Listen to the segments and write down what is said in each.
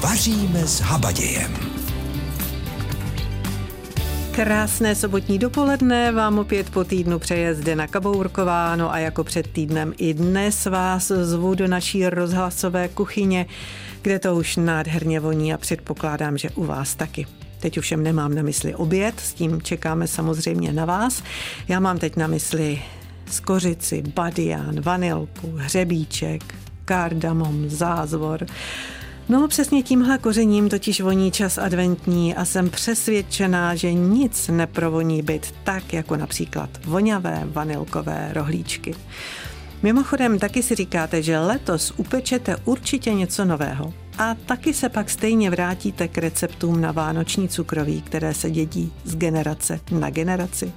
Vaříme s habadějem. Krásné sobotní dopoledne vám opět po týdnu přeje Zdena Kabourková, no a jako před týdnem i dnes vás zvu do naší rozhlasové kuchyně, kde to už nádherně voní a předpokládám, že u vás taky. Teď už nemám na mysli oběd, s tím čekáme samozřejmě na vás. Já mám teď na mysli skořici, badian, vanilku, hřebíček, kardamom, zázvor. No přesně tímhle kořením totiž voní čas adventní a jsem přesvědčená, že nic neprovoní být tak, jako například voňavé vanilkové rohlíčky. Mimochodem, taky si říkáte, že letos upečete určitě něco nového. A taky se pak stejně vrátíte k receptům na vánoční cukroví, které se dědí z generace na generaci.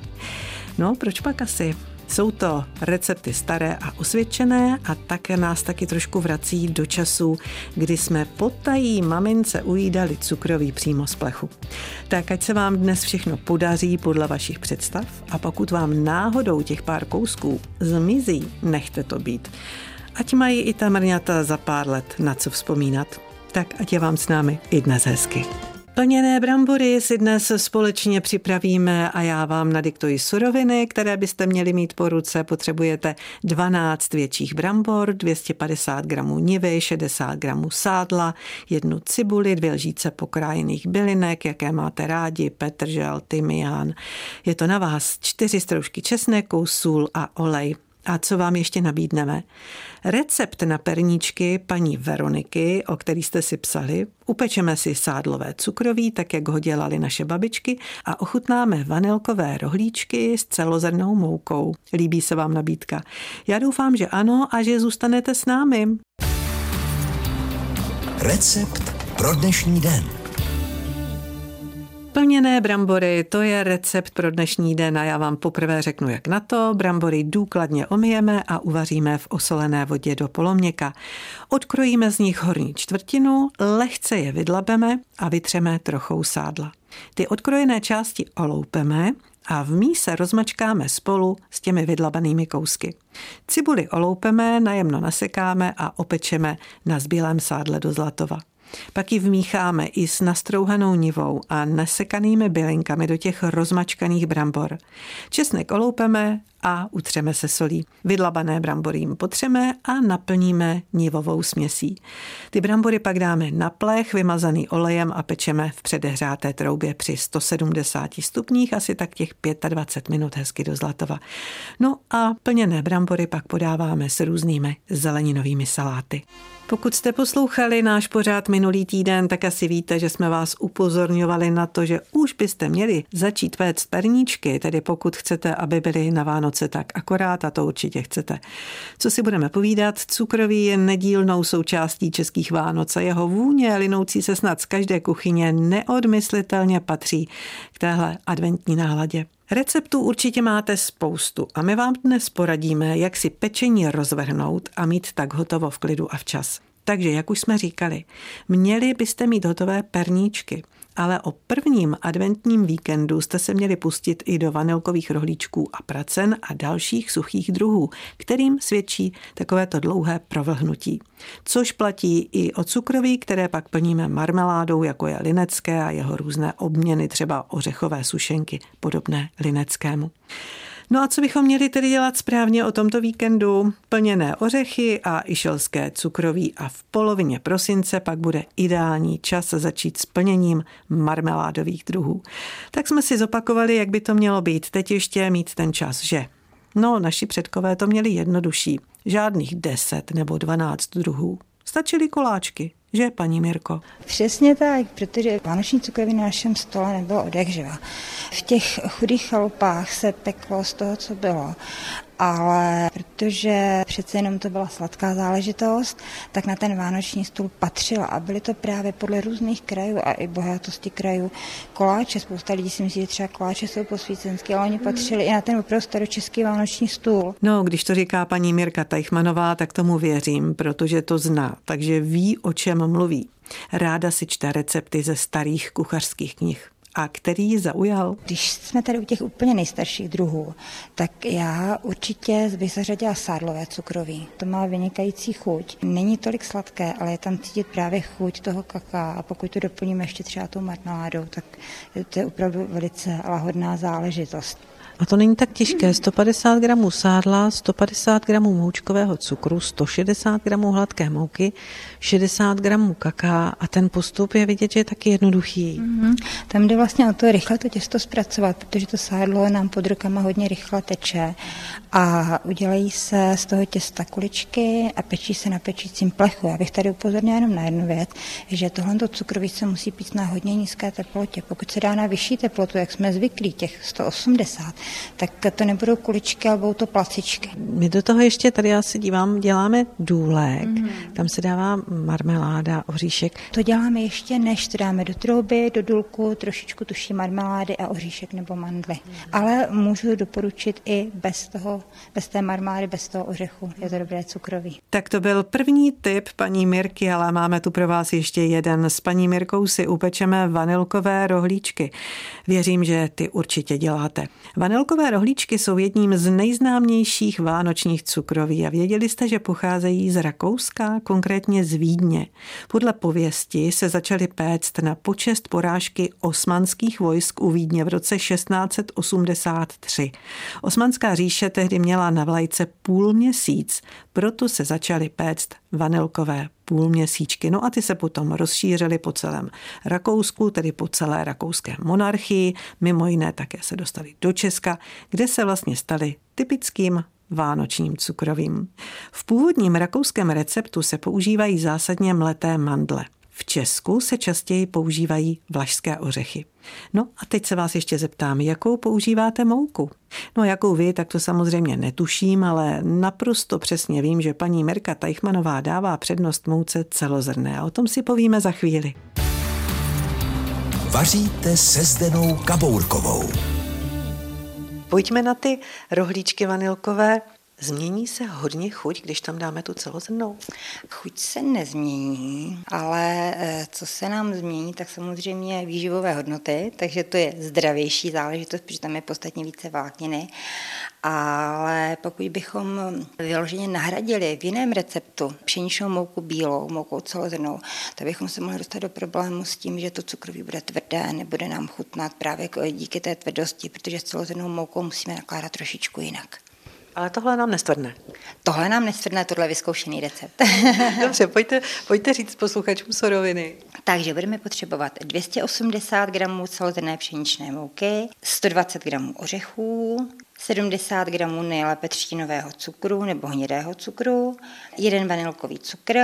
No, proč pak asi? Jsou to recepty staré a osvědčené a také nás taky trošku vrací do času, kdy jsme potají mamince ujídali cukroví přímo z plechu. Tak ať se vám dnes všechno podaří podle vašich představ a pokud vám náhodou těch pár kousků zmizí, nechte to být. Ať mají i ta mrňata za pár let na co vzpomínat. Tak ať je vám s námi i dnes hezky. Plněné brambory si dnes společně připravíme a já vám nadiktuji suroviny, které byste měli mít po ruce. Potřebujete 12 větších brambor, 250 gramů nivy, 60 gramů sádla, jednu cibuli, dvě lžíce pokrájených bylinek, jaké máte rádi, petržel, tymián. Je to na vás čtyři stroužky česneku, sůl a olej. A co vám ještě nabídneme? Recept na perníčky paní Veroniky, o který jste si psali, upečeme si sádlové cukroví, tak jak ho dělali naše babičky a ochutnáme vanilkové rohlíčky s celozrnou moukou. Líbí se vám nabídka? Já doufám, že ano a že zůstanete s námi. Recept pro dnešní den. Plněné brambory, to je recept pro dnešní den a já vám poprvé řeknu, jak na to. Brambory důkladně omijeme a uvaříme v osolené vodě do poloměka. Odkrojíme z nich horní čtvrtinu, lehce je vydlabeme a vytřeme trochou sádla. Ty odkrojené části oloupeme a v míse rozmačkáme spolu s těmi vydlabanými kousky. Cibuli oloupeme, najemno nasekáme a opečeme na zbílém sádle do zlatova. Pak ji vmícháme i s nastrouhanou nivou a nasekanými bylinkami do těch rozmačkaných brambor. Česnek oloupeme a utřeme se solí. Vydlabané brambory jim potřeme a naplníme nivovou směsí. Ty brambory pak dáme na plech, vymazaný olejem a pečeme v předehřáté troubě při 170 stupních asi tak těch 25 minut hezky do zlatova. No a plněné brambory pak podáváme s různými zeleninovými saláty. Pokud jste poslouchali náš pořád minulý týden, tak asi víte, že jsme vás upozorňovali na to, že už byste měli začít péct perníčky, tedy pokud chcete, aby byly na Vánoce tak akorát, a to určitě chcete. Co si budeme povídat, cukroví je nedílnou součástí českých Vánoc a jeho vůně, linoucí se snad z každé kuchyně, neodmyslitelně patří k téhle adventní náladě. Receptů určitě máte spoustu a my vám dnes poradíme, jak si pečení rozvrhnout a mít tak hotovo v klidu a včas. Takže, jak už jsme říkali, měli byste mít hotové perníčky – ale o prvním adventním víkendu jste se měli pustit i do vanilkových rohlíčků a pracen a dalších suchých druhů, kterým svědčí takovéto dlouhé provlhnutí. Což platí i o cukroví, které pak plníme marmeládou, jako je linecké a jeho různé obměny, třeba ořechové sušenky, podobné lineckému. No a co bychom měli tedy dělat správně o tomto víkendu? Plněné ořechy a išelské cukroví a v polovině prosince pak bude ideální čas začít s plněním marmeládových druhů. Tak jsme si zopakovali, jak by to mělo být. Teď ještě mít ten čas, že? No, naši předkové to měli jednodušší. Žádných 10 nebo 12 druhů. Stačily koláčky, že, paní Mirko? Přesně tak, protože vánoční cukroví na našem stole nebylo odehřeva. V těch chudých chalupách se peklo z toho, co bylo ale protože přece jenom to byla sladká záležitost, tak na ten vánoční stůl patřila a byly to právě podle různých krajů a i bohatosti krajů koláče. Spousta lidí si myslí, že třeba koláče jsou posvícenské, ale oni patřili i na ten opravdu staročeský vánoční stůl. No, když to říká paní Mirka Tajchmanová, tak tomu věřím, protože to zná, takže ví, o čem mluví. Ráda si čte recepty ze starých kuchařských knih a který ji zaujal? Když jsme tady u těch úplně nejstarších druhů, tak já určitě bych zařadila sádlové cukroví. To má vynikající chuť. Není tolik sladké, ale je tam cítit právě chuť toho kaká a pokud to doplníme ještě třeba tou marmeládou, tak to je opravdu velice lahodná záležitost. A to není tak těžké. 150 gramů sádla, 150 gramů moučkového cukru, 160 gramů hladké mouky, 60 gramů kaká a ten postup je vidět, že je taky jednoduchý. Mm-hmm. Tam jde vlastně o to rychle to těsto zpracovat, protože to sádlo nám pod rukama hodně rychle teče a udělají se z toho těsta kuličky a pečí se na pečícím plechu. Já bych tady upozornila jenom na jednu věc, že tohle cukroví se musí pít na hodně nízké teplotě. Pokud se dá na vyšší teplotu, jak jsme zvyklí, těch 180, tak to nebudou kuličky, ale budou to placičky. My do toho ještě, tady já se dívám, děláme důlek, mm. tam se dává marmeláda, oříšek. To děláme ještě, než to dáme do trouby, do důlku, trošičku tuší marmelády a oříšek nebo mandly. Mm. Ale můžu doporučit i bez toho, bez té marmelády, bez toho ořechu. Je to dobré cukroví. Tak to byl první tip paní Mirky, ale máme tu pro vás ještě jeden. S paní Mirkou si upečeme vanilkové rohlíčky. Věřím, že ty určitě děláte. Vanilkové rohlíčky jsou jedním z nejznámějších vánočních cukroví a věděli jste, že pocházejí z Rakouska, konkrétně z Vídně. Podle pověsti se začaly péct na počest porážky osmanských vojsk u Vídně v roce 1683. Osmanská říše tehdy měla na vlajce půl měsíc, proto se začaly péct vanilkové půlměsíčky. No a ty se potom rozšířily po celém Rakousku, tedy po celé rakouské monarchii, mimo jiné také se dostali do Česka, kde se vlastně stali typickým vánočním cukrovým. V původním rakouském receptu se používají zásadně mleté mandle. V Česku se častěji používají vlašské ořechy. No a teď se vás ještě zeptám, jakou používáte mouku? No jakou vy, tak to samozřejmě netuším, ale naprosto přesně vím, že paní Merka Tajchmanová dává přednost mouce celozrné a o tom si povíme za chvíli. Vaříte se Zdenou Kabourkovou. Pojďme na ty rohlíčky vanilkové. Změní se hodně chuť, když tam dáme tu celozrnou? Chuť se nezmění, ale eh, co se nám změní, tak samozřejmě výživové hodnoty, takže to je zdravější záležitost, protože tam je podstatně více vlákniny. Ale pokud bychom vyloženě nahradili v jiném receptu pšeničnou mouku bílou, moukou celozrnou, tak bychom se mohli dostat do problému s tím, že to cukroví bude tvrdé, nebude nám chutnat právě díky té tvrdosti, protože s celozrnou moukou musíme nakládat trošičku jinak. Ale tohle nám nestvrdne. Tohle nám nestvrdne, tohle je vyzkoušený recept. Dobře, pojďte, pojďte říct posluchačům suroviny. Takže budeme potřebovat 280 gramů celozrné pšeničné mouky, 120 gramů ořechů, 70 gramů nejlépe třtinového cukru nebo hnědého cukru, jeden vanilkový cukr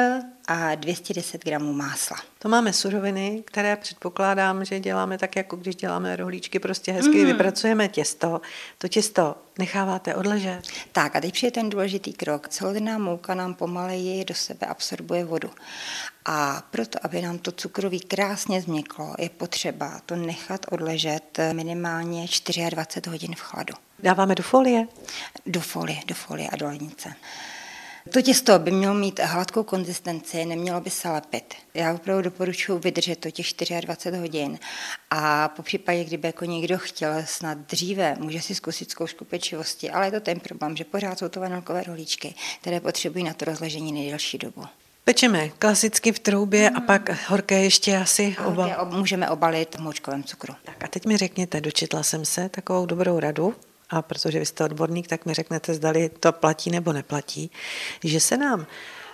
a 210 gramů másla. To máme suroviny, které předpokládám, že děláme tak, jako když děláme rohlíčky, prostě hezky mm. vypracujeme těsto. To těsto necháváte odležet? Tak a teď přijde ten důležitý krok. Celodrná mouka nám pomaleji do sebe absorbuje vodu. A proto, aby nám to cukroví krásně změklo, je potřeba to nechat odležet minimálně 24 hodin v chladu. Dáváme do folie? Do folie, do folie a do lednice. To těsto by mělo mít hladkou konzistenci, nemělo by se lepit. Já opravdu doporučuji vydržet to těch 24 hodin a po případě, kdyby jako někdo chtěl snad dříve, může si zkusit zkoušku pečivosti, ale je to ten problém, že pořád jsou to vanilkové rohlíčky, které potřebují na to rozležení nejdelší dobu. Pečeme klasicky v troubě mm. a pak horké ještě asi obal. můžeme obalit v moučkovém cukru. Tak a teď mi řekněte, dočetla jsem se takovou dobrou radu, a protože vy jste odborník, tak mi řeknete, zdali to platí nebo neplatí, že se nám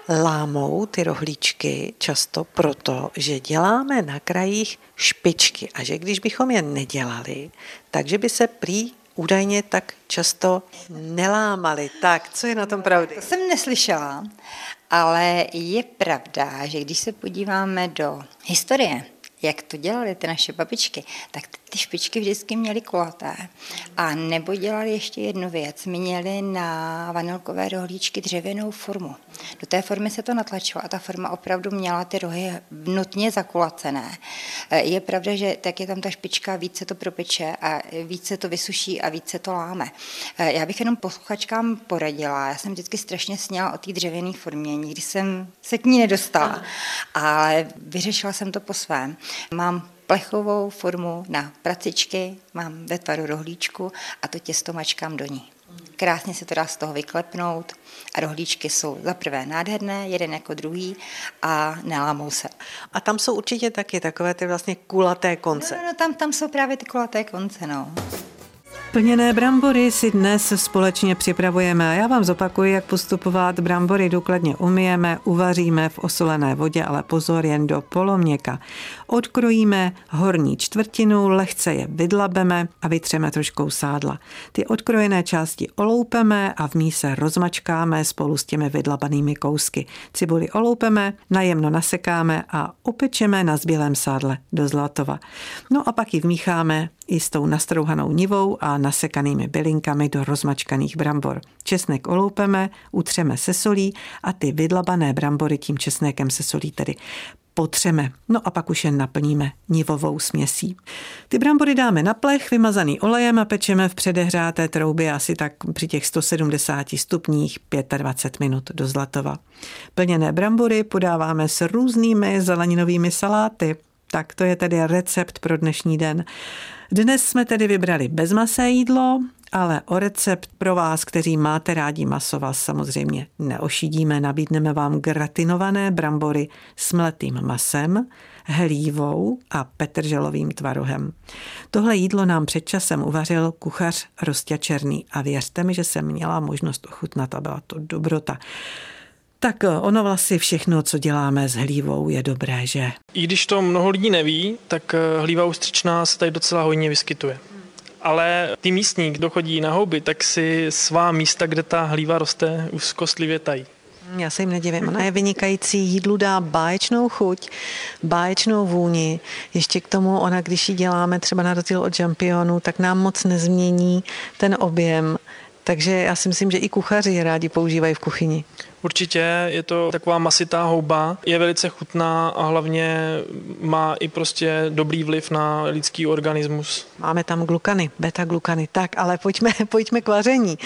lámou ty rohlíčky často proto, že děláme na krajích špičky a že když bychom je nedělali, takže by se prý údajně tak často nelámali. Tak, co je na tom pravdy? To jsem neslyšela, ale je pravda, že když se podíváme do historie, jak to dělali ty naše babičky, tak ty špičky vždycky měly kulaté. A nebo dělali ještě jednu věc, měli na vanilkové rohlíčky dřevěnou formu. Do té formy se to natlačilo a ta forma opravdu měla ty rohy nutně zakulacené. E, je pravda, že tak je tam ta špička, více to propeče a více to vysuší a více to láme. E, já bych jenom posluchačkám poradila, já jsem vždycky strašně sněla o té dřevěné formě, nikdy jsem se k ní nedostala, ale vyřešila jsem to po svém. Mám plechovou formu na pracičky, mám ve tvaru rohlíčku a to těsto mačkám do ní. Krásně se to dá z toho vyklepnout a rohlíčky jsou za prvé nádherné, jeden jako druhý a nelámou se. A tam jsou určitě taky takové ty vlastně kulaté konce. No, no, no tam, tam jsou právě ty kulaté konce, no. Plněné brambory si dnes společně připravujeme já vám zopakuji, jak postupovat. Brambory důkladně umyjeme, uvaříme v osolené vodě, ale pozor jen do poloměka. Odkrojíme horní čtvrtinu, lehce je vydlabeme a vytřeme troškou sádla. Ty odkrojené části oloupeme a v míse rozmačkáme spolu s těmi vydlabanými kousky. Cibuli oloupeme, najemno nasekáme a upečeme na zbělém sádle do zlatova. No a pak ji vmícháme i s tou nastrouhanou nivou a nasekanými bylinkami do rozmačkaných brambor. Česnek oloupeme, utřeme se solí a ty vydlabané brambory tím česnekem se solí tedy potřeme. No a pak už jen naplníme nivovou směsí. Ty brambory dáme na plech, vymazaný olejem a pečeme v předehřáté troubě asi tak při těch 170 stupních 25 minut do zlatova. Plněné brambory podáváme s různými zeleninovými saláty. Tak to je tedy recept pro dnešní den. Dnes jsme tedy vybrali bezmasé jídlo, ale o recept pro vás, kteří máte rádi maso, vás samozřejmě neošidíme. Nabídneme vám gratinované brambory s mletým masem, hlívou a petrželovým tvarohem. Tohle jídlo nám před časem uvařil kuchař Rostě Černý a věřte mi, že jsem měla možnost ochutnat a byla to dobrota. Tak ono vlastně všechno, co děláme s hlívou, je dobré, že? I když to mnoho lidí neví, tak eh, hlíva ústřičná se tady docela hodně vyskytuje. Ale ty místní, kdo chodí na houby, tak si svá místa, kde ta hlíva roste, úzkostlivě tají. Já se jim nedivím. Ona je vynikající, jídlu dá báječnou chuť, báječnou vůni. Ještě k tomu ona, když ji děláme třeba na rozdíl od žampionu, tak nám moc nezmění ten objem. Takže já si myslím, že i kuchaři rádi používají v kuchyni. Určitě je to taková masitá houba, je velice chutná a hlavně má i prostě dobrý vliv na lidský organismus. Máme tam glukany, beta-glukany. Tak, ale pojďme, pojďme k vaření.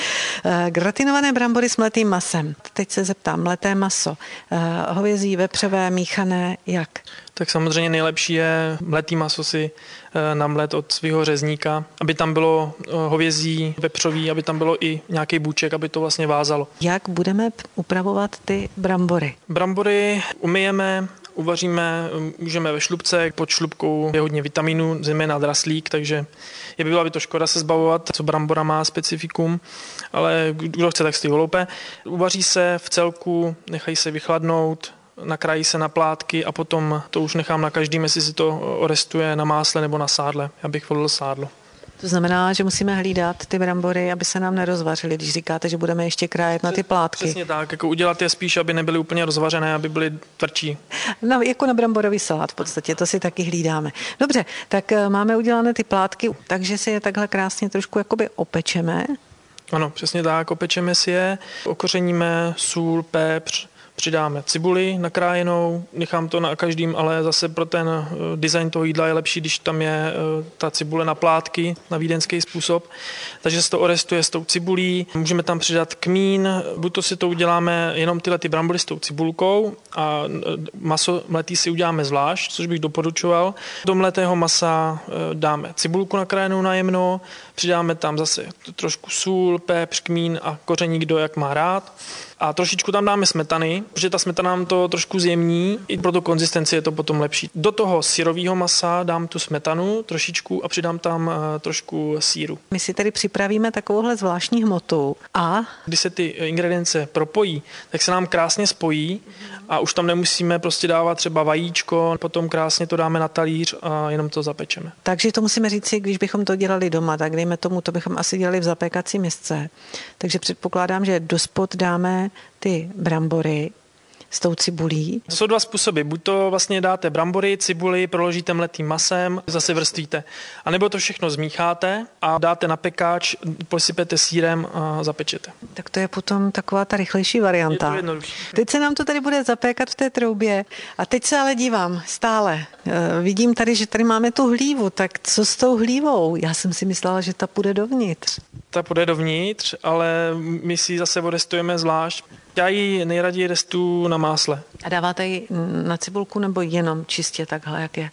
Eh, gratinované brambory s mletým masem. Teď se zeptám, mleté maso. Eh, hovězí, vepřové, míchané, jak? Tak samozřejmě nejlepší je mletý maso si eh, namlet od svého řezníka, aby tam bylo hovězí, vepřový, aby tam bylo i nějaký bůček, aby to vlastně vázalo. Jak budeme upravovat ty brambory? Brambory umyjeme, uvaříme, můžeme ve šlubce, pod šlubkou je hodně vitaminů, zejména draslík, takže je by byla by to škoda se zbavovat, co brambora má specifikum, ale kdo chce, tak si ho loupe. Uvaří se v celku, nechají se vychladnout, nakrájí se na plátky a potom to už nechám na každým, jestli si to orestuje na másle nebo na sádle. Já bych volil sádlo. To znamená, že musíme hlídat ty brambory, aby se nám nerozvařily, když říkáte, že budeme ještě krájet na ty plátky. Přesně tak, jako udělat je spíš, aby nebyly úplně rozvařené, aby byly tvrdší. No, jako na bramborový salát v podstatě, to si taky hlídáme. Dobře, tak eh, máme udělané ty plátky, takže si je takhle krásně trošku jakoby opečeme. Ano, přesně tak, opečeme si je, okořeníme sůl, pepř, přidáme cibuli nakrájenou, nechám to na každým, ale zase pro ten eh, design toho jídla je lepší, když tam je eh, ta cibule na plátky, na vídeňský způsob. Takže se to orestuje s tou cibulí, můžeme tam přidat kmín, buď to si to uděláme jenom tyhle ty brambory s tou cibulkou a eh, maso mletý si uděláme zvlášť, což bych doporučoval. Do mletého masa dáme cibulku nakrájenou na jemno, přidáme tam zase trošku sůl, pepř, kmín a koření, kdo jak má rád a trošičku tam dáme smetany, protože ta smetana nám to trošku zjemní, i pro tu konzistenci je to potom lepší. Do toho syrového masa dám tu smetanu trošičku a přidám tam eh, trošku síru. My si tedy připravíme takovouhle zvláštní hmotu a... Když se ty ingredience propojí, tak se nám krásně spojí a už tam nemusíme prostě dávat třeba vajíčko, potom krásně to dáme na talíř a jenom to zapečeme. Takže to musíme říct si, když bychom to dělali doma, tak dejme tomu, to bychom asi dělali v zapékací misce. Takže předpokládám, že do spod dáme ty brambory, s tou cibulí? Jsou dva způsoby. Buď to vlastně dáte brambory, cibuli, proložíte mletým masem, zase vrstvíte. A nebo to všechno zmícháte a dáte na pekáč, posypete sírem a zapečete. Tak to je potom taková ta rychlejší varianta. Je to jednodušší. Teď se nám to tady bude zapékat v té troubě a teď se ale dívám stále. E, vidím tady, že tady máme tu hlívu, tak co s tou hlívou? Já jsem si myslela, že ta půjde dovnitř. Ta půjde dovnitř, ale my si ji zase odestujeme zvlášť. Já ji nejraději restu na másle. A dáváte ji na cibulku nebo jenom čistě takhle, jak je?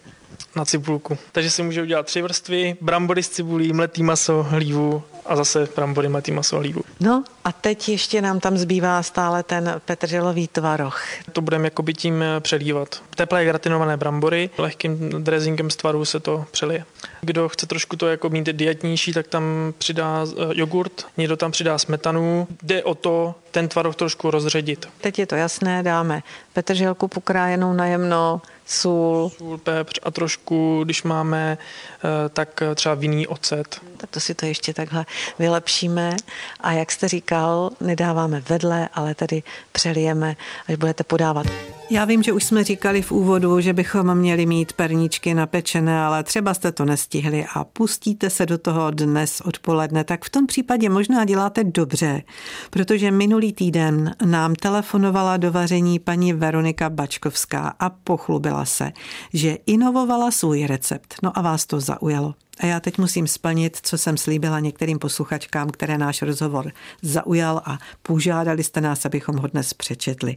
na cibulku. Takže si může udělat tři vrstvy, brambory s cibulí, mletý maso, hlívu a zase brambory, mletý maso, hlívu. No a teď ještě nám tam zbývá stále ten petrželový tvaroh. To budeme jakoby tím eh, přelívat. Teplé gratinované brambory, lehkým dressingem z tvaru se to přelije. Kdo chce trošku to jako mít dietnější, tak tam přidá eh, jogurt, někdo tam přidá smetanu. Jde o to ten tvaroh trošku rozředit. Teď je to jasné, dáme petrželku pokrájenou na jemno, sůl. Sůl, pepř a trošku, když máme, eh, tak třeba vinný ocet. Tak to si to ještě takhle vylepšíme. A jak jste říkal, nedáváme vedle, ale tedy přelijeme, až budete podávat. Já vím, že už jsme říkali v úvodu, že bychom měli mít perníčky napečené, ale třeba jste to nestihli a pustíte se do toho dnes odpoledne, tak v tom případě možná děláte dobře, protože minulý týden nám telefonovala do vaření paní Veronika Bačkovská a pochlubila se, že inovovala svůj recept. No a vás to zaujalo. A já teď musím splnit, co jsem slíbila některým posluchačkám, které náš rozhovor zaujal a požádali jste nás, abychom ho dnes přečetli.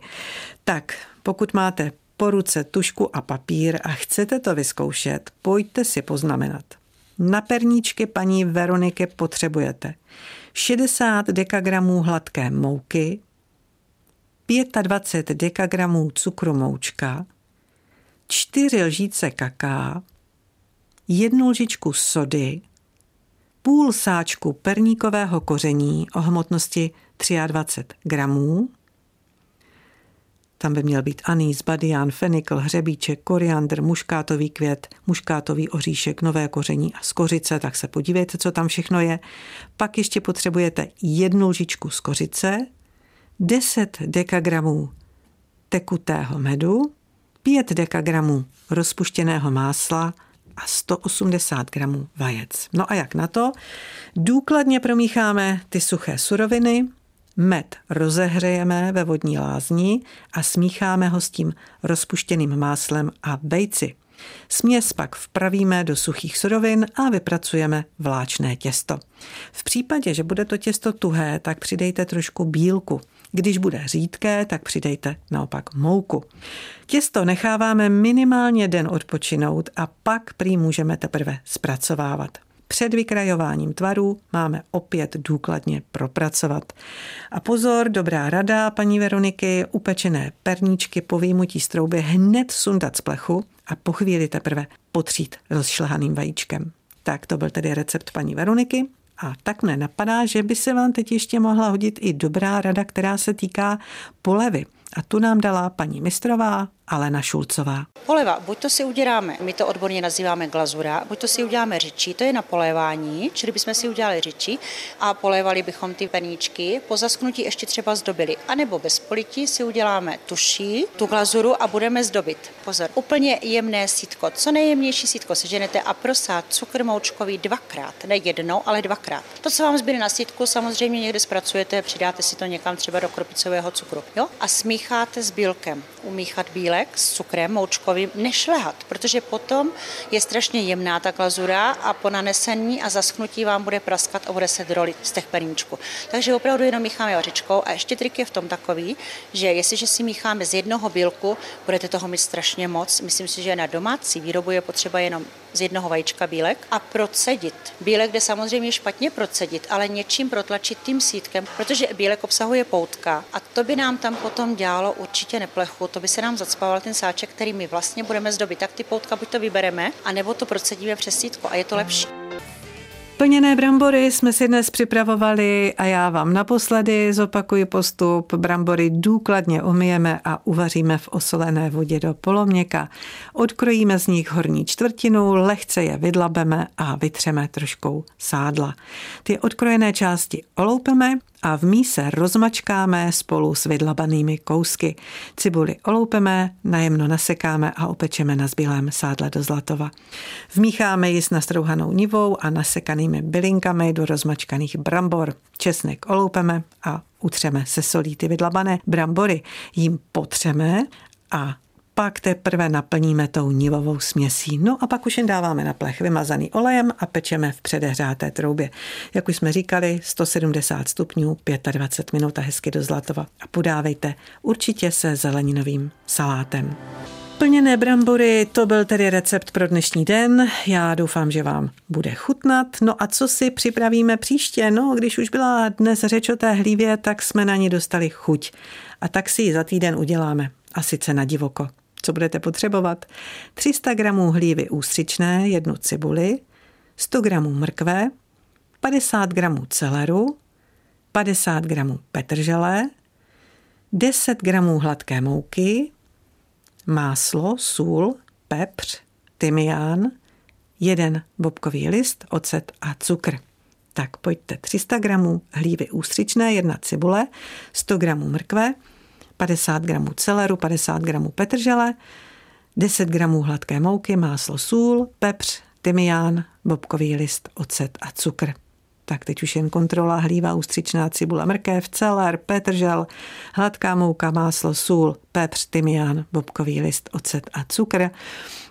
Tak, pokud máte po ruce tušku a papír a chcete to vyzkoušet, pojďte si poznamenat. Na perníčky paní Veroniky potřebujete 60 dekagramů hladké mouky, 25 dekagramů cukru moučka, 4 lžíce kaká, jednu lžičku sody, půl sáčku perníkového koření o hmotnosti 23 gramů, tam by měl být anýs, badián, fenikl, hřebíček, koriandr, muškátový květ, muškátový oříšek, nové koření a skořice, tak se podívejte, co tam všechno je. Pak ještě potřebujete jednu lžičku skořice, 10 dekagramů tekutého medu, 5 dekagramů rozpuštěného másla a 180 gramů vajec. No a jak na to? Důkladně promícháme ty suché suroviny, Med rozehřejeme ve vodní lázni a smícháme ho s tím rozpuštěným máslem a vejci. Směs pak vpravíme do suchých surovin a vypracujeme vláčné těsto. V případě, že bude to těsto tuhé, tak přidejte trošku bílku. Když bude řídké, tak přidejte naopak mouku. Těsto necháváme minimálně den odpočinout a pak prý můžeme teprve zpracovávat. Před vykrajováním tvarů máme opět důkladně propracovat. A pozor, dobrá rada, paní Veroniky, upečené perníčky po výjimutí z trouby hned sundat z plechu a po chvíli teprve potřít rozšlehaným vajíčkem. Tak to byl tedy recept paní Veroniky. A tak mne napadá, že by se vám teď ještě mohla hodit i dobrá rada, která se týká polevy. A tu nám dala paní Mistrová Alena Šulcová. Poleva, buď to si uděláme, my to odborně nazýváme glazura, buď to si uděláme řičí, to je na polévání, čili bychom si udělali řičí a polévali bychom ty perníčky, po zasknutí ještě třeba zdobili. A nebo bez polití si uděláme tuší, tu glazuru a budeme zdobit. Pozor, úplně jemné sítko, co nejjemnější sítko seženete a prosát cukr moučkový dvakrát, ne jednou, ale dvakrát. To, co vám zbyde na sítku, samozřejmě někde zpracujete, přidáte si to někam třeba do kropicového cukru. Jo? A smícháte s bílkem. Umíchat bílek bílek s cukrem moučkovým nešlehat, protože potom je strašně jemná ta glazura a po nanesení a zaschnutí vám bude praskat a bude se drolit z těch perníčků. Takže opravdu jenom mícháme vařičkou a ještě trik je v tom takový, že jestliže si mícháme z jednoho bílku, budete toho mít strašně moc. Myslím si, že na domácí výrobu je potřeba jenom z jednoho vajíčka bílek a procedit. Bílek jde samozřejmě špatně procedit, ale něčím protlačit tím sítkem, protože bílek obsahuje poutka a to by nám tam potom dělalo určitě neplechu, to by se nám zacpával ten sáček, který my vlastně budeme zdobit. Tak ty poutka buď to vybereme, anebo to procedíme přes sítko a je to lepší. Plněné brambory jsme si dnes připravovali a já vám naposledy zopakuji postup. Brambory důkladně umyjeme a uvaříme v osolené vodě do poloměka. Odkrojíme z nich horní čtvrtinu, lehce je vydlabeme a vytřeme troškou sádla. Ty odkrojené části oloupeme a v míse rozmačkáme spolu s vydlabanými kousky. Cibuli oloupeme, najemno nasekáme a opečeme na zbylém sádle do zlatova. Vmícháme ji s nastrouhanou nivou a nasekanými bylinkami do rozmačkaných brambor. Česnek oloupeme a utřeme se solí ty vydlabané brambory. Jím potřeme a pak teprve naplníme tou nivovou směsí. No a pak už jen dáváme na plech vymazaný olejem a pečeme v předehřáté troubě. Jak už jsme říkali, 170 stupňů, 25 minut a hezky do zlatova. A podávejte určitě se zeleninovým salátem. Plněné brambory, to byl tedy recept pro dnešní den. Já doufám, že vám bude chutnat. No a co si připravíme příště? No, když už byla dnes řeč o té hlívě, tak jsme na ní dostali chuť. A tak si ji za týden uděláme. A sice na divoko. Co budete potřebovat? 300 gramů hlívy ústřičné, jednu cibuli, 100 gramů mrkve, 50 gramů celeru, 50 gramů petržele, 10 gramů hladké mouky, máslo, sůl, pepř, tymián, jeden bobkový list, ocet a cukr. Tak pojďte 300 gramů hlívy ústřičné, jedna cibule, 100 gramů mrkve, 50 gramů celeru, 50 gramů petržele, 10 gramů hladké mouky, máslo, sůl, pepř, tymián, bobkový list, ocet a cukr. Tak teď už jen kontrola hlíva, ústřičná cibule, mrkev, celer, petržel, hladká mouka, máslo, sůl, pepř, tymián, bobkový list, ocet a cukr.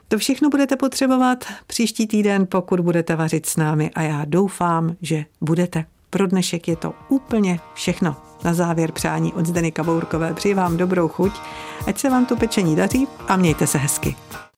To všechno budete potřebovat příští týden, pokud budete vařit s námi a já doufám, že budete. Pro dnešek je to úplně všechno. Na závěr přání od Zdeny Kabourkové přeji vám dobrou chuť, ať se vám to pečení daří a mějte se hezky.